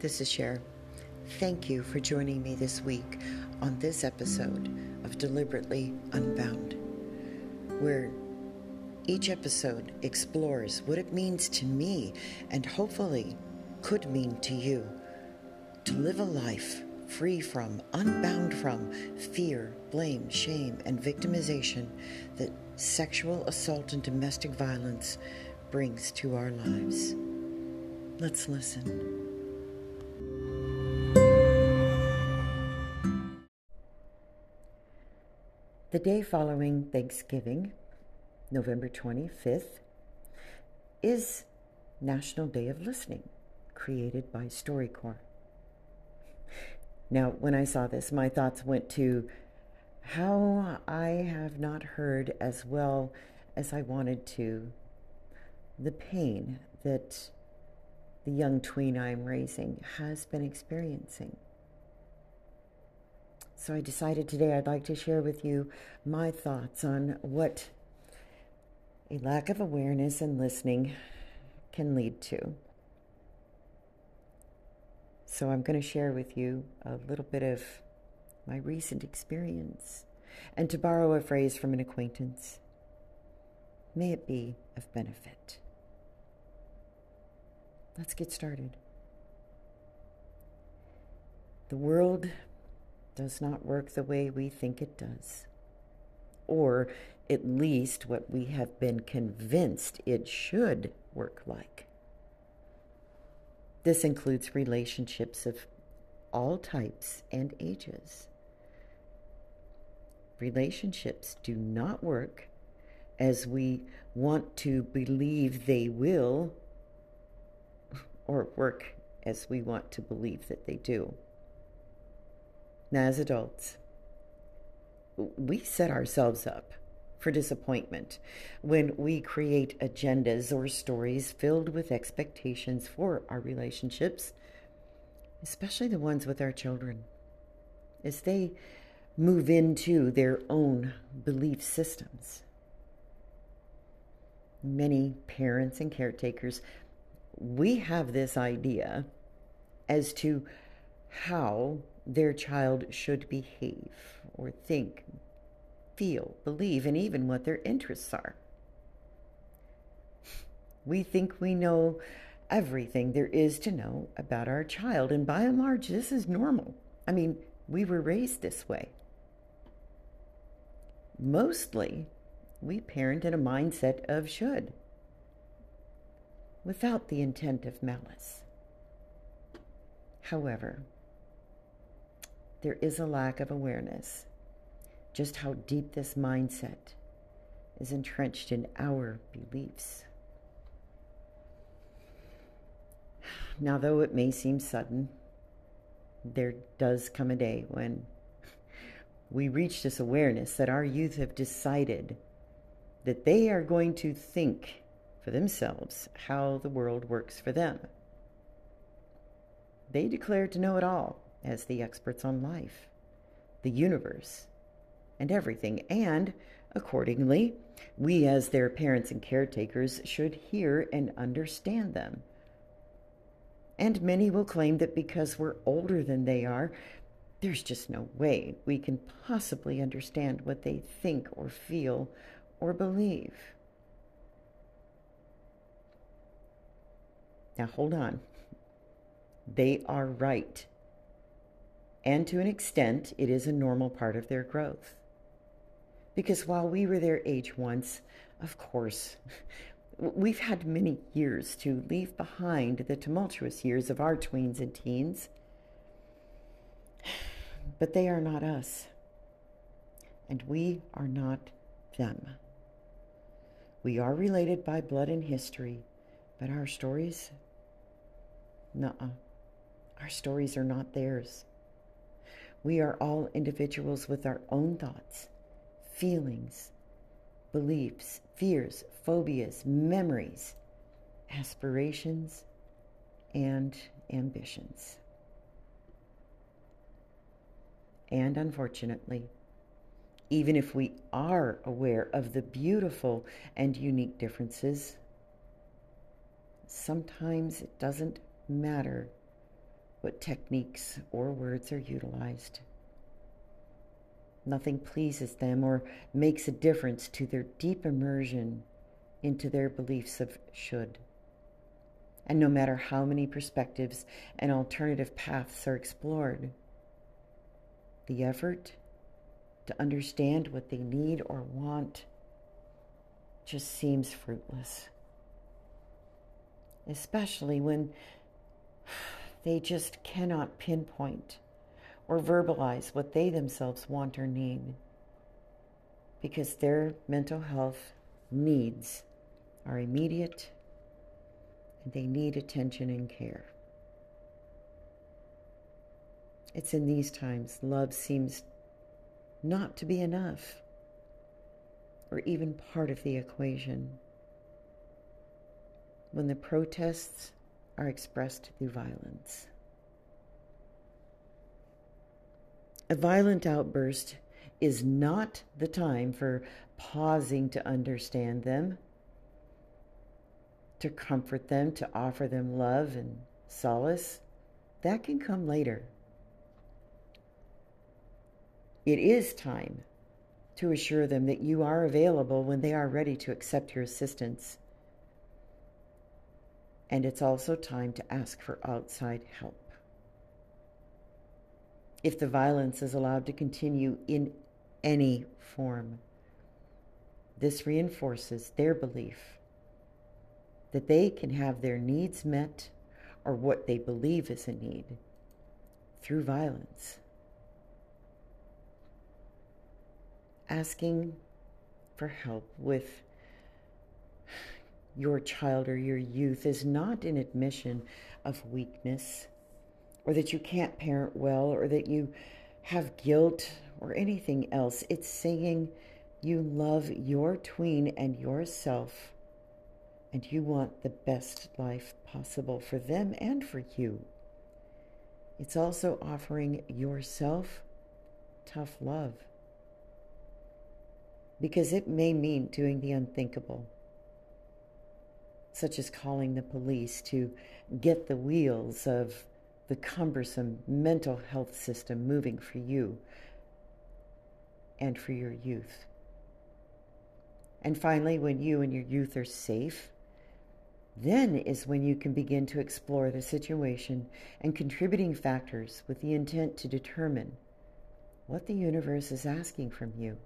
this is Cher. Thank you for joining me this week on this episode of Deliberately Unbound, where each episode explores what it means to me and hopefully could mean to you to live a life free from, unbound from fear, blame, shame, and victimization that sexual assault and domestic violence brings to our lives. Let's listen. The day following Thanksgiving, November 25th, is National Day of Listening, created by StoryCorps. Now, when I saw this, my thoughts went to how I have not heard as well as I wanted to the pain that the young tween I'm raising has been experiencing. So I decided today I'd like to share with you my thoughts on what a lack of awareness and listening can lead to. So I'm going to share with you a little bit of my recent experience and to borrow a phrase from an acquaintance, may it be of benefit. Let's get started. The world does not work the way we think it does, or at least what we have been convinced it should work like. This includes relationships of all types and ages. Relationships do not work as we want to believe they will, or work as we want to believe that they do. Now, as adults, we set ourselves up for disappointment when we create agendas or stories filled with expectations for our relationships, especially the ones with our children, as they move into their own belief systems. Many parents and caretakers, we have this idea as to how their child should behave or think, feel, believe, and even what their interests are. We think we know everything there is to know about our child, and by and large, this is normal. I mean, we were raised this way. Mostly, we parent in a mindset of should, without the intent of malice. However, there is a lack of awareness just how deep this mindset is entrenched in our beliefs. Now, though it may seem sudden, there does come a day when we reach this awareness that our youth have decided that they are going to think for themselves how the world works for them. They declare to know it all as the experts on life, the universe, and everything. And accordingly, we, as their parents and caretakers, should hear and understand them. And many will claim that because we're older than they are, there's just no way we can possibly understand what they think or feel or believe. Now, hold on. They are right. And to an extent, it is a normal part of their growth. Because while we were their age once, of course, we've had many years to leave behind the tumultuous years of our tweens and teens. But they are not us. And we are not them. We are related by blood and history, but our stories, nuh Our stories are not theirs. We are all individuals with our own thoughts feelings, beliefs, fears, phobias, memories, aspirations, and ambitions. And unfortunately, even if we are aware of the beautiful and unique differences, sometimes it doesn't matter what techniques or words are utilized. Nothing pleases them or makes a difference to their deep immersion into their beliefs of should. And no matter how many perspectives and alternative paths are explored, the effort to understand what they need or want just seems fruitless. Especially when they just cannot pinpoint or verbalize what they themselves want or need because their mental health needs are immediate and they need attention and care. It's in these times love seems not to be enough or even part of the equation when the protests are expressed through violence. A violent outburst is not the time for pausing to understand them, to comfort them, to offer them love and solace. That can come later. It is time to assure them that you are available when they are ready to accept your assistance. And it's also time to ask for outside help. If the violence is allowed to continue in any form, this reinforces their belief that they can have their needs met or what they believe is a need through violence. asking for help with your child or your youth is not an admission of weakness or that you can't parent well or that you have guilt or anything else. It's saying you love your tween and yourself and you want the best life possible for them and for you. It's also offering yourself tough love because it may mean doing the unthinkable, such as calling the police to get the wheels of the cumbersome mental health system moving for you and for your youth. And finally, when you and your youth are safe, then is when you can begin to explore the situation and contributing factors with the intent to determine what the universe is asking from you.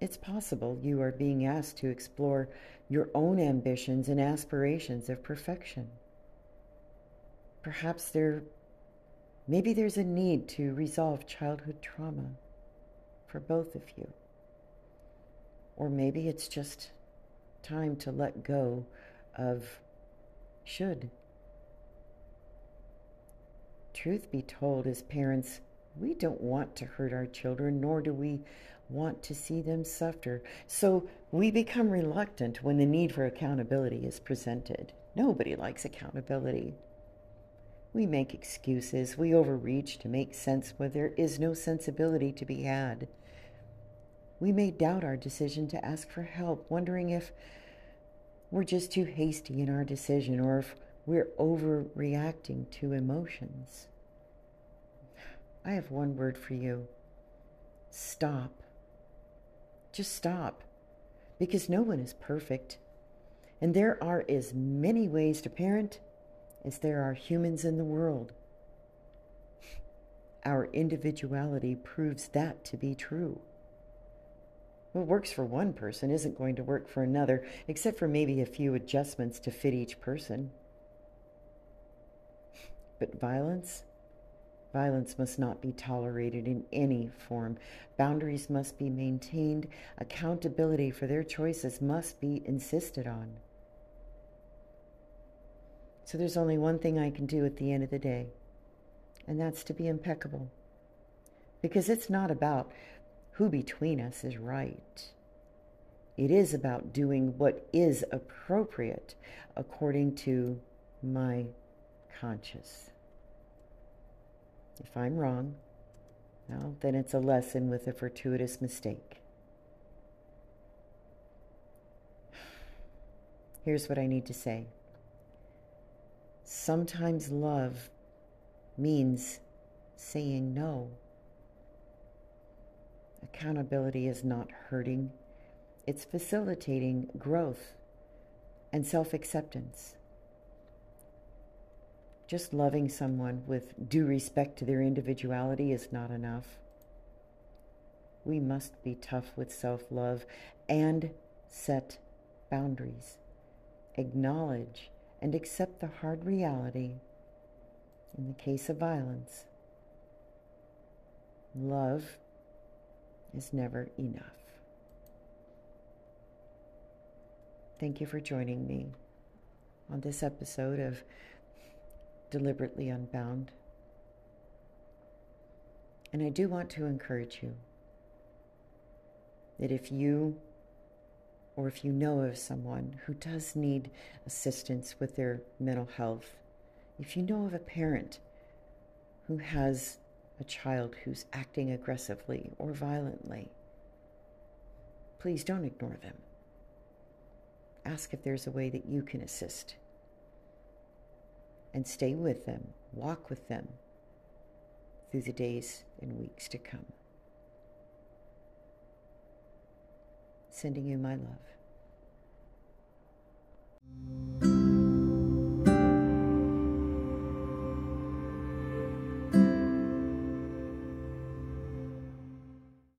It's possible you are being asked to explore your own ambitions and aspirations of perfection. Perhaps there, maybe there's a need to resolve childhood trauma for both of you. Or maybe it's just time to let go of should. Truth be told, as parents, we don't want to hurt our children, nor do we want to see them suffer. So we become reluctant when the need for accountability is presented. Nobody likes accountability. We make excuses, we overreach to make sense where there is no sensibility to be had. We may doubt our decision to ask for help, wondering if we're just too hasty in our decision or if we're overreacting to emotions. I have one word for you stop. Just stop. Because no one is perfect. And there are as many ways to parent as there are humans in the world. Our individuality proves that to be true. What works for one person isn't going to work for another, except for maybe a few adjustments to fit each person. But violence Violence must not be tolerated in any form. Boundaries must be maintained. Accountability for their choices must be insisted on. So there's only one thing I can do at the end of the day, and that's to be impeccable. Because it's not about who between us is right. It is about doing what is appropriate according to my conscience. If I'm wrong, well, then it's a lesson with a fortuitous mistake. Here's what I need to say. Sometimes love means saying no. Accountability is not hurting, it's facilitating growth and self acceptance. Just loving someone with due respect to their individuality is not enough. We must be tough with self love and set boundaries. Acknowledge and accept the hard reality in the case of violence. Love is never enough. Thank you for joining me on this episode of Deliberately Unbound. And I do want to encourage you that if you or if you know of someone who does need assistance with their mental health, if you know of a parent who has a child who's acting aggressively or violently, please don't ignore them. Ask if there's a way that you can assist and stay with them, walk with them through the days and weeks to come. Sending you my love.